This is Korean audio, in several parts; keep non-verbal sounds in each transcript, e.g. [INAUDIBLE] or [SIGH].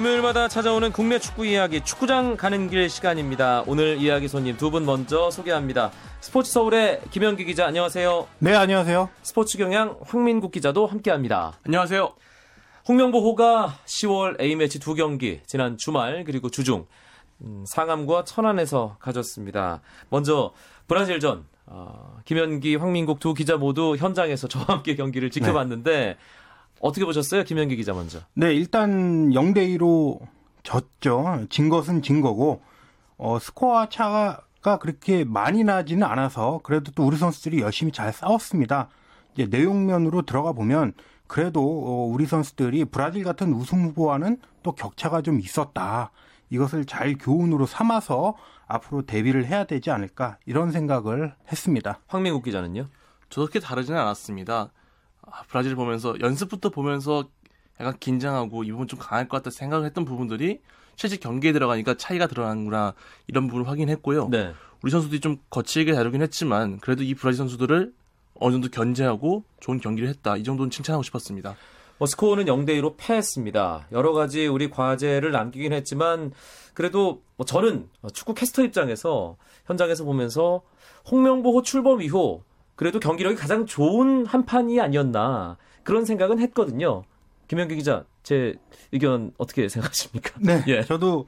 금요일마다 찾아오는 국내 축구 이야기 축구장 가는 길 시간입니다. 오늘 이야기 손님 두 분 먼저 소개합니다. 스포츠 서울의 김현기 기자 안녕하세요. 네, 안녕하세요. 스포츠 경향 황민국 기자도 함께합니다. 안녕하세요. 홍명보호가 10월 A매치 두 경기 지난 주말 그리고 주중 음, 상암과 천안에서 가졌습니다. 먼저 브라질전 어, 김현기, 황민국 두 기자 모두 현장에서 저와 함께 경기를 지켜봤는데 어떻게 보셨어요, 김현기 기자 먼저? 네, 일단 0대 2로 졌죠. 진 것은 진 거고 어, 스코어 차가 그렇게 많이 나지는 않아서 그래도 또 우리 선수들이 열심히 잘 싸웠습니다. 이제 내용면으로 들어가 보면 그래도 어, 우리 선수들이 브라질 같은 우승 후보와는 또 격차가 좀 있었다. 이것을 잘 교훈으로 삼아서 앞으로 대비를 해야 되지 않을까 이런 생각을 했습니다. 황민국 기자는요? 저도 그렇게 다르지는 않았습니다. 아, 브라질 보면서 연습부터 보면서 약간 긴장하고 이 부분 좀 강할 것 같다 생각을 했던 부분들이 실제 경기에 들어가니까 차이가 드러나는구나 이런 부분을 확인했고요. 네. 우리 선수들이 좀 거칠게 다루긴 했지만 그래도 이 브라질 선수들을 어느 정도 견제하고 좋은 경기를 했다. 이 정도는 칭찬하고 싶었습니다. 뭐 스코어는 0대 2로 패했습니다. 여러 가지 우리 과제를 남기긴 했지만 그래도 뭐 저는 축구 캐스터 입장에서 현장에서 보면서 홍명보 호 출범 이후 그래도 경기력이 가장 좋은 한 판이 아니었나 그런 생각은 했거든요. 김현기 기자, 제 의견 어떻게 생각하십니까? 네, [LAUGHS] 예. 저도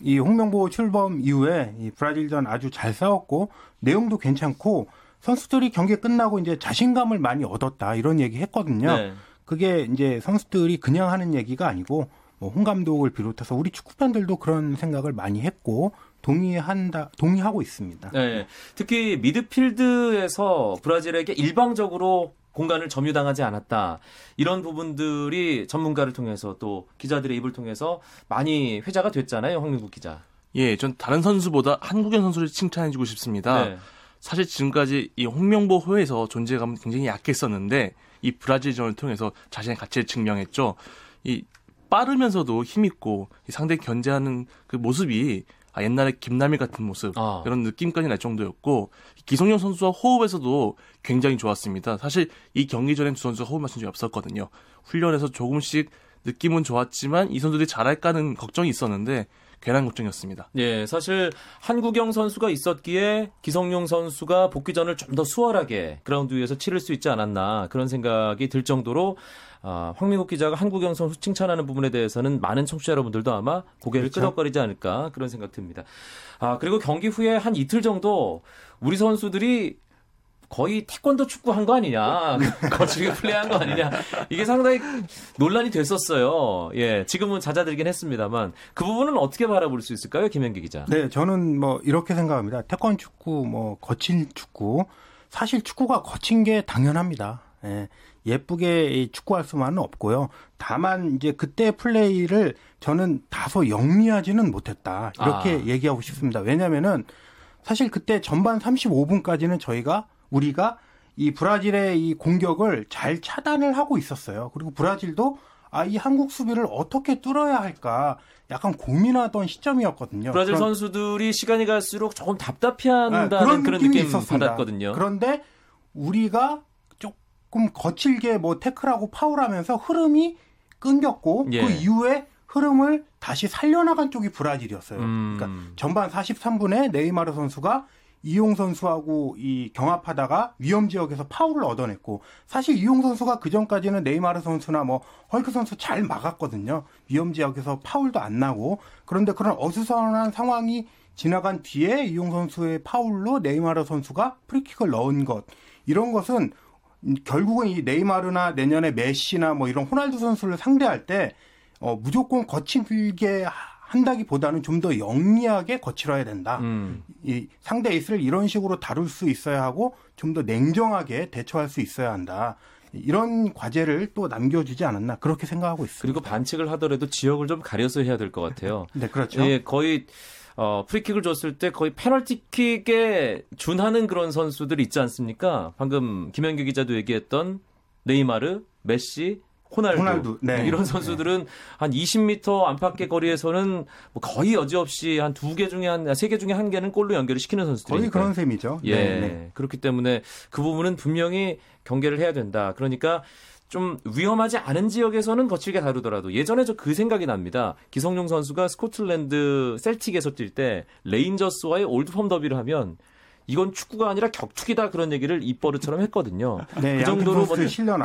이 홍명보 출범 이후에 이 브라질전 아주 잘 싸웠고 내용도 괜찮고 선수들이 경기 끝나고 이제 자신감을 많이 얻었다 이런 얘기 했거든요. 네. 그게 이제 선수들이 그냥 하는 얘기가 아니고 뭐 홍 감독을 비롯해서 우리 축구 팬들도 그런 생각을 많이 했고 동의한다 동의하고 있습니다. 네. 특히 미드필드에서 브라질에게 일방적으로 공간을 점유당하지 않았다. 이런 부분들이 전문가를 통해서 또 기자들의 입을 통해서 많이 회자가 됐잖아요, 황민국 기자. 예, 전 다른 선수보다 한국인 선수를 칭찬해주고 싶습니다. 네. 사실 지금까지 이 홍명보 호에서 존재감은 굉장히 약했었는데 이 브라질전을 통해서 자신의 가치를 증명했죠. 이 빠르면서도 힘 있고 상대 견제하는 그 모습이 아, 옛날에 김남일 같은 모습 아. 그런 느낌까지 날 정도였고 기성용 선수와 호흡에서도 굉장히 좋았습니다. 사실 이 경기 전엔 두 선수가 호흡 맞춘 적이 없었거든요. 훈련에서 조금씩 느낌은 좋았지만 이 선수들이 잘할까는 걱정이 있었는데 괜한 걱정이었습니다. 예, 사실 한국영 선수가 있었기에 기성용 선수가 복귀전을 좀 더 수월하게 그라운드 위에서 치를 수 있지 않았나 그런 생각이 들 정도로 아, 황민국 기자가 한국영 선수 칭찬하는 부분에 대해서는 많은 청취자 여러분들도 아마 고개를 그렇죠. 끄덕거리지 않을까 그런 생각 듭니다. 아, 그리고 경기 후에 한 이틀 정도 우리 선수들이 거의 태권도 축구 한 거 아니냐. [LAUGHS] 거칠게 플레이한 거 아니냐. 이게 상당히 논란이 됐었어요. 예. 지금은 잦아들긴 했습니다만 그 부분은 어떻게 바라볼 수 있을까요? 김현기 기자. 네. 저는 뭐 이렇게 생각합니다. 태권 축구, 뭐 거친 축구. 사실 축구가 거친 게 당연합니다. 예. 예쁘게 축구할 수만은 없고요. 다만 이제 그때 플레이를 저는 다소 영리하지는 못했다. 이렇게 아. 얘기하고 싶습니다. 왜냐면은 사실 그때 전반 35분까지는 저희가 우리가 이 브라질의 이 공격을 잘 차단을 하고 있었어요. 그리고 브라질도 아, 이 한국 수비를 어떻게 뚫어야 할까 약간 고민하던 시점이었거든요. 브라질 그런, 선수들이 시간이 갈수록 조금 답답해한다는 네, 그런, 그런 느낌이 있었습니다. 받았거든요. 그런데 우리가 조금 거칠게 뭐 태클하고 파울하면서 흐름이 끊겼고 예. 그 이후에 흐름을 다시 살려나간 쪽이 브라질이었어요. 음. 그러니까 전반 43분에 네이마르 선수가 이용 선수하고 이 경합하다가 위험 지역에서 파울을 얻어냈고 사실 이용 선수가 그 전까지는 네이마르 선수나 뭐 헐크 선수 잘 막았거든요. 위험 지역에서 파울도 안 나고 그런데 그런 어수선한 상황이 지나간 뒤에 이용 선수의 파울로 네이마르 선수가 프리킥을 넣은 것 이런 것은 결국은 이 네이마르나 내년에 메시나 뭐 이런 호날두 선수를 상대할 때 어, 무조건 거칠게 한다기보다는 좀 더 영리하게 거칠어야 된다. 음. 이 상대 에이스를 이런 식으로 다룰 수 있어야 하고 좀 더 냉정하게 대처할 수 있어야 한다. 이런 과제를 또 남겨주지 않았나 그렇게 생각하고 있습니다. 그리고 반칙을 하더라도 지역을 좀 가려서 해야 될 것 같아요. 네, 그렇죠. 예, 거의 어, 프리킥을 줬을 때 거의 페널티킥에 준하는 그런 선수들 있지 않습니까? 방금 김현규 기자도 얘기했던 네이마르, 메시, 호날두, 호날두. 네. 이런 선수들은 네. 한 20m 안팎의 거리에서는 뭐 거의 여지없이 한 두 개 중에 한 세 개 중에 한 개는 골로 연결을 시키는 선수들이 거의 그런 셈이죠. 예. 네, 네. 그렇기 때문에 그 부분은 분명히 경계를 해야 된다. 그러니까 좀 위험하지 않은 지역에서는 거칠게 다루더라도 예전에 저 그 생각이 납니다. 기성용 선수가 스코틀랜드 셀틱에서 뛸 때 레인저스와의 올드펌 더비를 하면 이건 축구가 아니라 격투기다 그런 얘기를 입버릇처럼 했거든요. [LAUGHS] 네, 그 정도로 뭐,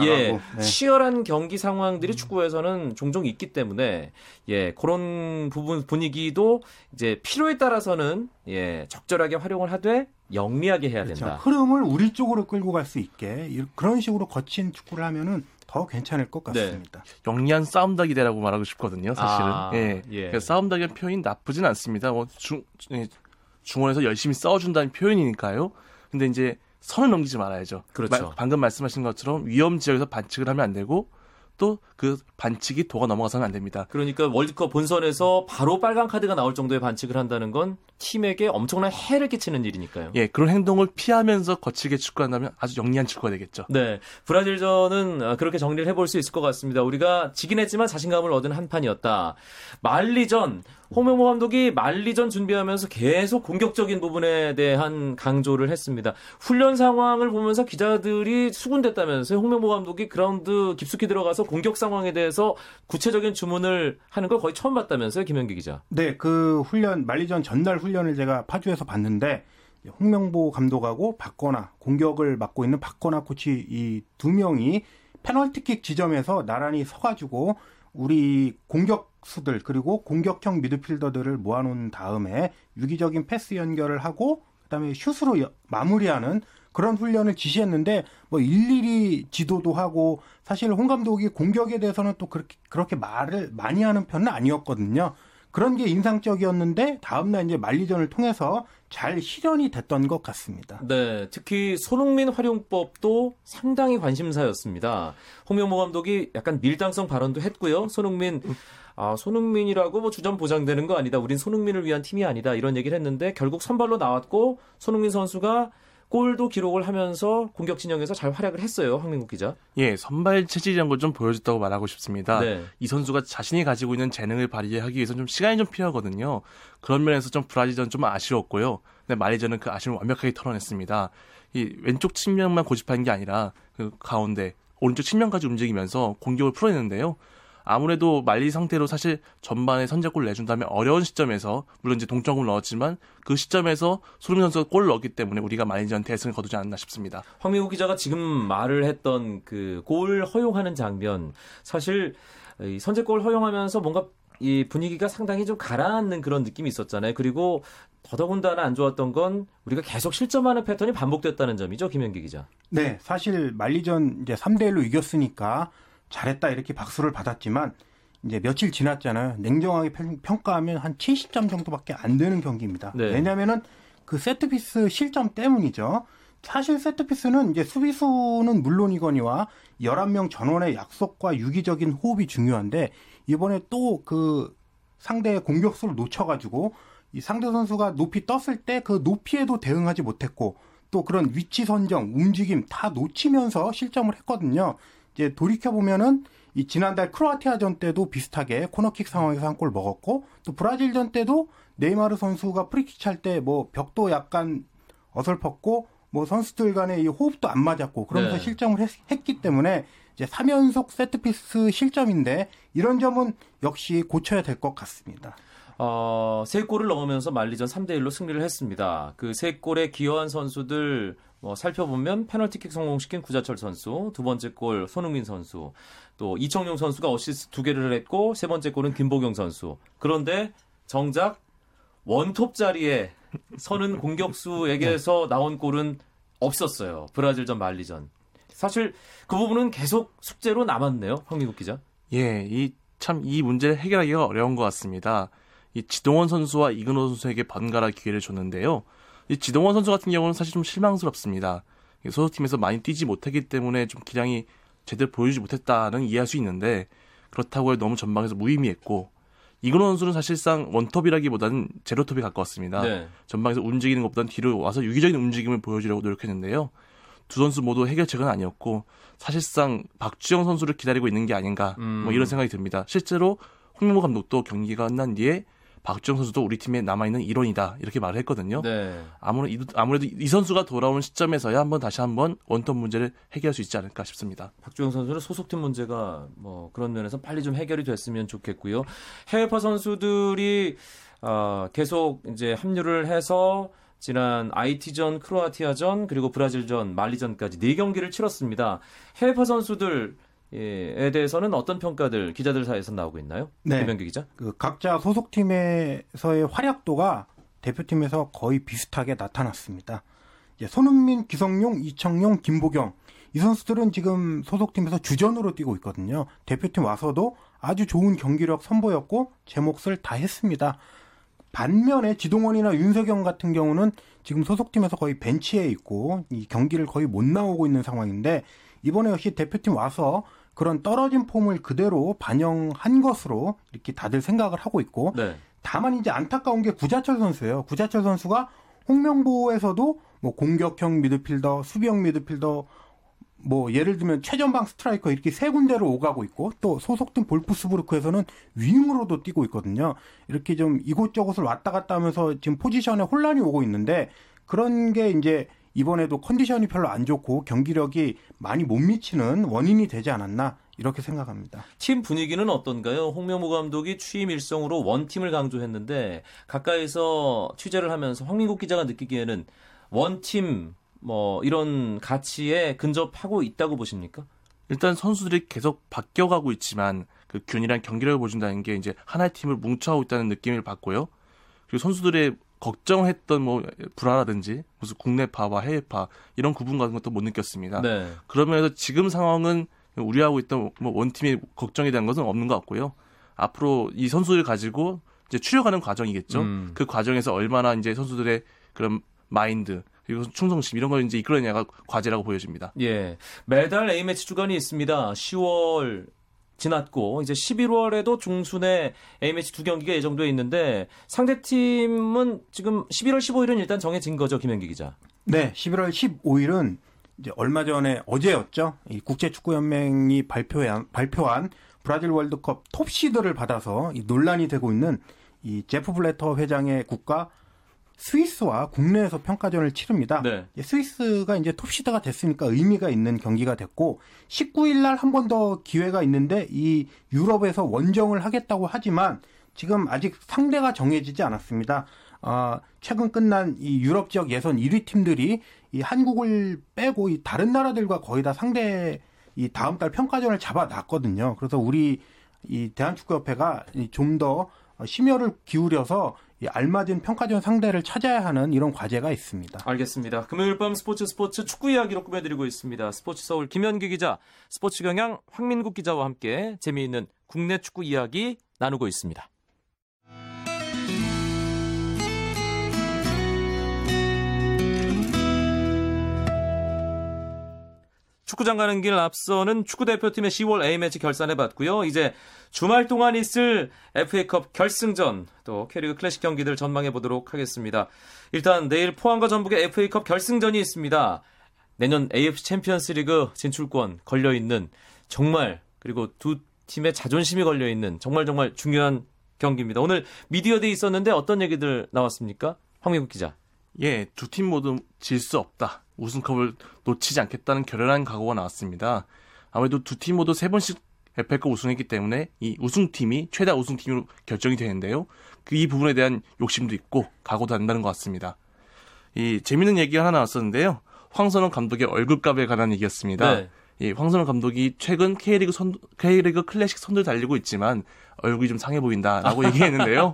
예, 네. 치열한 경기 상황들이 축구에서는 종종 있기 때문에 예 그런 부분 분위기도 이제 필요에 따라서는 예 적절하게 활용을 하되 영리하게 해야 그렇죠. 된다. 흐름을 우리 쪽으로 끌고 갈 수 있게 그런 식으로 거친 축구를 하면은 더 괜찮을 것 네. 같습니다. 네. 영리한 싸움닭이대라고 말하고 싶거든요, 사실은. 아, 예. 예. 싸움닭의 표현이 나쁘진 않습니다. 뭐 중, 예, 중원에서 열심히 싸워준다는 표현이니까요. 근데 이제 선을 넘기지 말아야죠. 그렇죠. 마, 방금 말씀하신 것처럼 위험 지역에서 반칙을 하면 안 되고 또 그 반칙이 도가 넘어가서는 안 됩니다. 그러니까 월드컵 본선에서 바로 빨간 카드가 나올 정도의 반칙을 한다는 건 팀에게 엄청난 해를 끼치는 일이니까요. 예, 그런 행동을 피하면서 거칠게 축구한다면 아주 영리한 축구가 되겠죠. 네, 브라질전은 그렇게 정리를 해볼 수 있을 것 같습니다. 우리가 지긴 했지만 자신감을 얻은 한 판이었다. 말리전 홍명보 감독이 만리전 준비하면서 계속 공격적인 부분에 대한 강조를 했습니다. 훈련 상황을 보면서 기자들이 수군댔다면서요. 홍명보 감독이 그라운드 깊숙이 들어가서 공격 상 황에 대해서 구체적인 주문을 하는 걸 거의 처음 봤다면서요, 김현기 기자. 네, 그 훈련 만리전 전날 훈련을 제가 파주에서 봤는데 홍명보 감독하고 박거나 공격을 맡고 있는 박거나 코치 이 두 명이 페널티킥 지점에서 나란히 서가지고 우리 공격수들 그리고 공격형 미드필더들을 모아놓은 다음에 유기적인 패스 연결을 하고 그다음에 슛으로 마무리하는 그런 훈련을 지시했는데 뭐 일일이 지도도 하고 사실 홍 감독이 공격에 대해서는 또 그렇게 그렇게 말을 많이 하는 편은 아니었거든요. 그런 게 인상적이었는데 다음날 이제 만리전을 통해서 잘 실현이 됐던 것 같습니다. 네, 특히 손흥민 활용법도 상당히 관심사였습니다. 홍명보 감독이 약간 밀당성 발언도 했고요. 손흥민 아, 손흥민이라고 뭐 주전 보장되는 거 아니다. 우린 손흥민을 위한 팀이 아니다. 이런 얘기를 했는데 결국 선발로 나왔고 손흥민 선수가 골도 기록을 하면서 공격 진영에서 잘 활약을 했어요. 황민국 기자. 예, 선발 체질이란 걸 좀 보여줬다고 말하고 싶습니다. 네. 이 선수가 자신이 가지고 있는 재능을 발휘하기 위해서 좀 시간이 좀 필요하거든요. 그런 면에서 좀 브라질전 좀 아쉬웠고요. 근데 말리전은 그 아쉬움을 완벽하게 털어냈습니다. 이 왼쪽 측면만 고집한 게 아니라 그 가운데 오른쪽 측면까지 움직이면서 공격을 풀어내는데요. 아무래도 말리 상태로 사실 전반에 선제골 내준다면 어려운 시점에서 물론 이제 동점을 넣었지만 그 시점에서 소름 선수가 골을 넣었기 때문에 우리가 말리전 대승을 거두지 않았나 싶습니다. 황민국 기자가 지금 말을 했던 그 골 허용하는 장면 사실 이 선제골 허용하면서 뭔가 이 분위기가 상당히 좀 가라앉는 그런 느낌이 있었잖아요. 그리고 더더군다나 안 좋았던 건 우리가 계속 실점하는 패턴이 반복됐다는 점이죠, 김현기 기자. 네, 사실 말리전 이제 3대 1로 이겼으니까 잘했다 이렇게 박수를 받았지만 이제 며칠 지났잖아요. 냉정하게 평가하면 한 70점 정도밖에 안 되는 경기입니다. 네. 왜냐면은 그 세트피스 실점 때문이죠. 사실 세트피스는 이제 수비수는 물론이거니와 11명 전원의 약속과 유기적인 호흡이 중요한데 이번에 또 그 상대의 공격수를 놓쳐가지고 이 상대 선수가 높이 떴을 때 그 높이에도 대응하지 못했고 또 그런 위치 선정, 움직임 다 놓치면서 실점을 했거든요. 이제 돌이켜 보면은 이 지난달 크로아티아전 때도 비슷하게 코너킥 상황에서 한 골 먹었고 또 브라질전 때도 네이마르 선수가 프리킥 찰 때 뭐 벽도 약간 어설펐고 뭐 선수들 간의 이 호흡도 안 맞았고 그러면서 네. 실점을 했, 했기 때문에 이제 3연속 세트피스 실점인데 이런 점은 역시 고쳐야 될 것 같습니다. 어, 세 골을 넣으면서 말리전 3대 1로 승리를 했습니다. 그 세 골에 기여한 선수들 뭐 살펴보면 페널티킥 성공시킨 구자철 선수, 두 번째 골 손흥민 선수, 또 이청용 선수가 어시스트 두 개를 했고 세 번째 골은 김보경 선수. 그런데 정작 원톱 자리에 서는 공격수에게서 [LAUGHS] 나온 골은 없었어요. 브라질전 말리전. 사실 그 부분은 계속 숙제로 남았네요. 황미국 기자. 예, 이 참 이 문제를 해결하기가 어려운 것 같습니다. 이 지동원 선수와 이근호 선수에게 번갈아 기회를 줬는데요. 이 지동원 선수 같은 경우는 사실 좀 실망스럽습니다. 소속팀에서 많이 뛰지 못했기 때문에 좀 기량이 제대로 보여주지 못했다는 이해할 수 있는데 그렇다고 너무 전방에서 무의미했고 이근호 선수는 사실상 원톱이라기보다는 제로톱이 가까웠습니다. 네. 전방에서 움직이는 것보다는 뒤로 와서 유기적인 움직임을 보여주려고 노력했는데요. 두 선수 모두 해결책은 아니었고 사실상 박주영 선수를 기다리고 있는 게 아닌가 뭐 음. 뭐 이런 생각이 듭니다. 실제로 홍명보 감독도 경기가 끝난 뒤에 박주영 선수도 우리 팀에 남아있는 일원이다 이렇게 말을 했거든요. 네. 아무래도, 아무래도 이 선수가 돌아오는 시점에서야 한번 다시 한번 원톱 문제를 해결할 수 있지 않을까 싶습니다. 박주영 선수는 소속팀 문제가 뭐 그런 면에서 빨리 좀 해결이 됐으면 좋겠고요. 해외파 선수들이 어, 계속 이제 합류를 해서 지난 IT전, 크로아티아전, 그리고 브라질전, 말리전까지 네 경기를 치렀습니다. 해외파 선수들 에 대해서는 어떤 평가들 기자들 사이에서 나오고 있나요? 네. 김병기 기자. 그 각자 소속팀에서의 활약도가 대표팀에서 거의 비슷하게 나타났습니다. 이제 손흥민, 기성용, 이청용, 김보경 이 선수들은 지금 소속팀에서 주전으로 뛰고 있거든요. 대표팀 와서도 아주 좋은 경기력 선보였고 제 몫을 다 했습니다. 반면에 지동원이나 윤석영 같은 경우는 지금 소속팀에서 거의 벤치에 있고 이 경기를 거의 못 나오고 있는 상황인데 이번에 역시 대표팀 와서 그런 떨어진 폼을 그대로 반영한 것으로 이렇게 다들 생각을 하고 있고 네. 다만 이제 안타까운 게 구자철 선수예요. 구자철 선수가 홍명보에서도 뭐 공격형 미드필더, 수비형 미드필더 뭐 예를 들면 최전방 스트라이커 이렇게 세 군데로 오가고 있고 또 소속팀 볼프스부르크에서는 윙으로도 뛰고 있거든요. 이렇게 좀 이곳저곳을 왔다 갔다 하면서 지금 포지션에 혼란이 오고 있는데 그런 게 이제 이번에도 컨디션이 별로 안 좋고 경기력이 많이 못 미치는 원인이 되지 않았나 이렇게 생각합니다. 팀 분위기는 어떤가요? 홍명보 감독이 취임 일성으로 원팀을 강조했는데 가까이서 취재를 하면서 황민국 기자가 느끼기에는 원팀 뭐 이런 가치에 근접하고 있다고 보십니까? 일단 선수들이 계속 바뀌어가고 있지만 그 균일한 경기력을 보여준다는 게 이제 하나의 팀을 뭉쳐하고 있다는 느낌을 받고요. 그리고 선수들의 걱정했던 뭐 불화라든지 무슨 국내파와 해외파 이런 구분 같은 것도 못 느꼈습니다. 네. 그러면서 지금 상황은 우려하고 있던 뭐 원팀의 걱정에 대한 것은 없는 것 같고요. 앞으로 이 선수를 가지고 이제 추려가는 과정이겠죠. 음. 그 과정에서 얼마나 이제 선수들의 그런 마인드 그리고 충성심 이런 걸 이제 이끌어내냐가 과제라고 보여집니다. 예. 매달 A매치 주간이 있습니다. 10월 지났고 이제 11월에도 중순에 A매치 두 경기가 예정돼 있는데 상대 팀은 지금 11월 15일은 일단 정해진 거죠, 김현기 기자. 네, 11월 15일은 이제 얼마 전에 어제였죠. 이 국제축구연맹이 발표한 발표한 브라질 월드컵 톱시드를 받아서 이 논란이 되고 있는 이 제프 블레터 회장의 국가 스위스와 국내에서 평가전을 치릅니다. 네. 스위스가 이제 톱시드가 됐으니까 의미가 있는 경기가 됐고 19일 날 한 번 더 기회가 있는데 이 유럽에서 원정을 하겠다고 하지만 지금 아직 상대가 정해지지 않았습니다. 어, 최근 끝난 이 유럽 지역 예선 1위 팀들이 이 한국을 빼고 이 다른 나라들과 거의 다 상대 이 다음 달 평가전을 잡아놨거든요. 그래서 우리 이 대한축구협회가 좀 더 심혈을 기울여서 이 알맞은 평가전 상대를 찾아야 하는 이런 과제가 있습니다. 알겠습니다. 금요일 밤 스포츠 스포츠 축구 이야기로 꾸며드리고 있습니다. 스포츠 서울 김현기 기자, 스포츠 경향 황민국 기자와 함께 재미있는 국내 축구 이야기 나누고 있습니다. 축구장 가는 길 앞서는 축구 대표팀의 10월 A매치 결산해 봤고요. 이제 주말 동안 있을 FA컵 결승전 또 K리그 클래식 경기들 전망해 보도록 하겠습니다. 일단 내일 포항과 전북의 FA컵 결승전이 있습니다. 내년 AFC 챔피언스 리그 진출권 걸려 있는 정말 그리고 두 팀의 자존심이 걸려 있는 정말 정말 중요한 경기입니다. 오늘 미디어데이 있었는데 어떤 얘기들 나왔습니까? 황민국 기자. 예, 두 팀 모두 질 수 없다. 우승컵을 놓치지 않겠다는 결연한 각오가 나왔습니다. 아무래도 두 팀 모두 세 번씩 FA컵 우승했기 때문에 이 우승팀이 최다 우승팀으로 결정이 되는데요. 그 이 부분에 대한 욕심도 있고 각오도 한다는 것 같습니다. 이 재밌는 얘기가 하나 나왔었는데요. 황선홍 감독의 얼굴값에 관한 얘기였습니다. 네. 이 황선홍 감독이 최근 K리그 선 K리그 클래식 선두를 달리고 있지만 얼굴이 좀 상해 보인다라고 [LAUGHS] 얘기했는데요.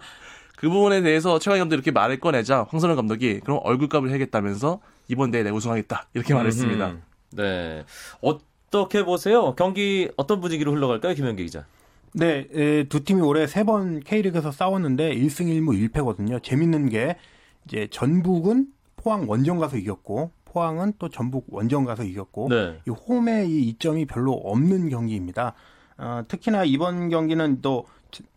그 부분에 대해서 최강 감독이 이렇게 말을 꺼내자 황선홍 감독이 그럼 얼굴값을 해야겠다면서 이번 대회 내 우승하겠다 이렇게 말했습니다. 음흠. 네. 어떻게 보세요? 경기 어떤 분위기로 흘러갈까요, 김현기 기자? 네, 에, 두 팀이 올해 세 번 K리그에서 싸웠는데 1승 1무 1패거든요. 재밌는 게 이제 전북은 포항 원정 가서 이겼고 포항은 또 전북 원정 가서 이겼고 네. 이 홈의 이 이점이 별로 없는 경기입니다. 어, 특히나 이번 경기는 또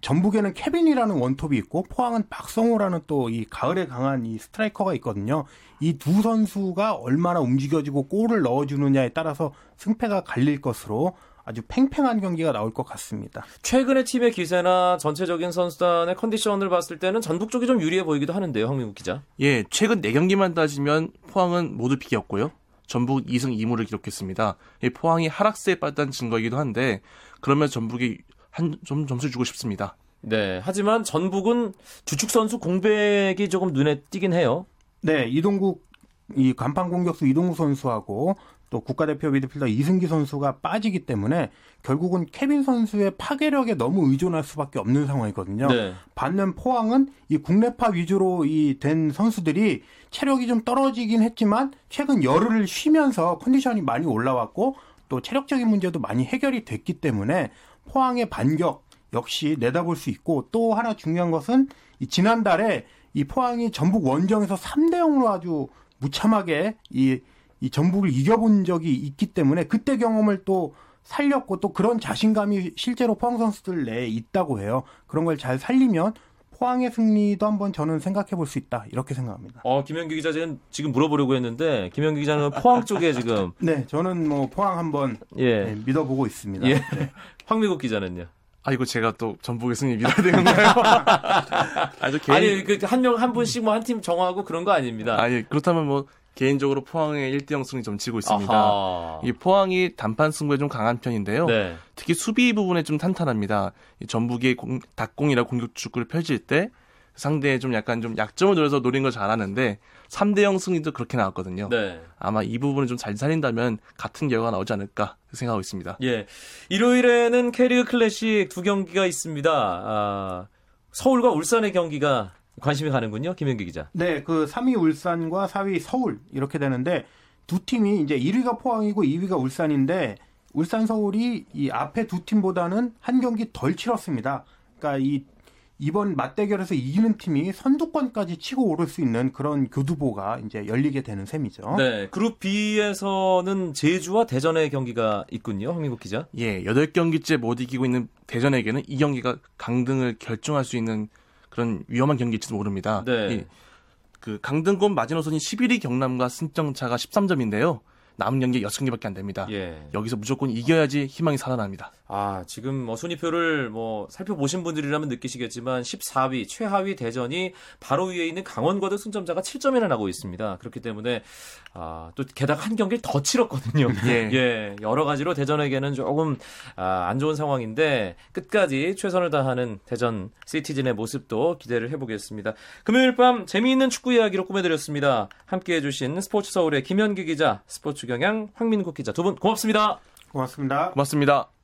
전북에는 케빈이라는 원톱이 있고 포항은 박성호라는 또 이 가을에 강한 이 스트라이커가 있거든요. 이 두 선수가 얼마나 움직여지고 골을 넣어주느냐에 따라서 승패가 갈릴 것으로 아주 팽팽한 경기가 나올 것 같습니다. 최근의 팀의 기세나 전체적인 선수단의 컨디션을 봤을 때는 전북 쪽이 좀 유리해 보이기도 하는데요, 황민국 기자. 예, 최근 4경기만 따지면 포항은 모두 비겼고요. 전북 2승 2무를 기록했습니다. 포항이 하락세에 빠졌다는 증거이기도 한데 그러면 전북이 한좀 점수 주고 싶습니다. 네, 하지만 전북은 주축 선수 공백이 조금 눈에 띄긴 해요. 네, 이동국 이 간판 공격수 이동국 선수하고 또 국가대표 미드필더 이승기 선수가 빠지기 때문에 결국은 케빈 선수의 파괴력에 너무 의존할 수밖에 없는 상황이거든요. 네. 반면 포항은 이 국내파 위주로 이 된 선수들이 체력이 좀 떨어지긴 했지만 최근 열흘을 쉬면서 컨디션이 많이 올라왔고 또 체력적인 문제도 많이 해결이 됐기 때문에 포항의 반격 역시 내다볼 수 있고 또 하나 중요한 것은 이 지난달에 이 포항이 전북 원정에서 3대 0으로 아주 무참하게 이, 이 전북을 이겨본 적이 있기 때문에 그때 경험을 또 살렸고 또 그런 자신감이 실제로 포항 선수들 내에 있다고 해요. 그런 걸 잘 살리면 포항의 승리도 한번 저는 생각해 볼 수 있다 이렇게 생각합니다. 어 김현기 기자 지금 지금 물어보려고 했는데 김현기 기자는 포항 쪽에 [LAUGHS] 지금 네 저는 뭐 포항 한번 예. 네, 믿어보고 있습니다. 예. 네. [LAUGHS] 황미국 기자는요. 아 이거 제가 또 전북의 승리 믿어야 되는 거예요? [LAUGHS] 아주 개인... 아니 그 한 명 한 분씩 뭐 한 팀 정하고 그런 거 아닙니다. 아니 그렇다면 뭐 개인적으로 포항의 1대 0 승리 좀 치고 있습니다. 아하. 이 포항이 단판 승부에 좀 강한 편인데요. 네. 특히 수비 부분에 좀 탄탄합니다. 이 전북이 공, 닭공이라 공격 축구를 펼칠 때 상대의 좀 약간 좀 약점을 노려서 노린 걸 잘하는데 3대 0 승리도 그렇게 나왔거든요. 네. 아마 이 부분을 좀 잘 살린다면 같은 결과가 나오지 않을까 생각하고 있습니다. 예. 일요일에는 캐리어 클래식 두 경기가 있습니다. 아, 서울과 울산의 경기가 관심이 가는군요. 김현기 기자. 네, 그 3위 울산과 4위 서울 이렇게 되는데 두 팀이 이제 1위가 포항이고 2위가 울산인데 울산 서울이 이 앞에 두 팀보다는 한 경기 덜 치렀습니다. 그러니까 이 이번 맞대결에서 이기는 팀이 선두권까지 치고 오를 수 있는 그런 교두보가 이제 열리게 되는 셈이죠. 네. 그룹 B에서는 제주와 대전의 경기가 있군요. 황민국 기자. 예. 8경기째 못 이기고 있는 대전에게는 이 경기가 강등을 결정할 수 있는 그런 위험한 경기일지도 모릅니다. 네. 그 강등권 마지노선이 11위 경남과 승점차가 13점인데요. 남은 경기 6경기밖에 안 됩니다. 예. 여기서 무조건 이겨야지 희망이 살아납니다. 아, 지금 뭐 순위표를 뭐 살펴보신 분들이라면 느끼시겠지만 14위, 최하위 대전이 바로 위에 있는 강원과도 승점차가 7점이나 나고 있습니다. 그렇기 때문에 아, 또 게다가 한 경기를 더 치렀거든요. [LAUGHS] 예. 예. 여러 가지로 대전에게는 조금 아, 안 좋은 상황인데 끝까지 최선을 다하는 대전 시티즌의 모습도 기대를 해 보겠습니다. 금요일 밤 재미있는 축구 이야기로 꾸며드렸습니다. 함께 해주신 스포츠 서울의 김현기 기자, 스포츠 경향 황민국 기자 두 분 고맙습니다. 고맙습니다. 고맙습니다.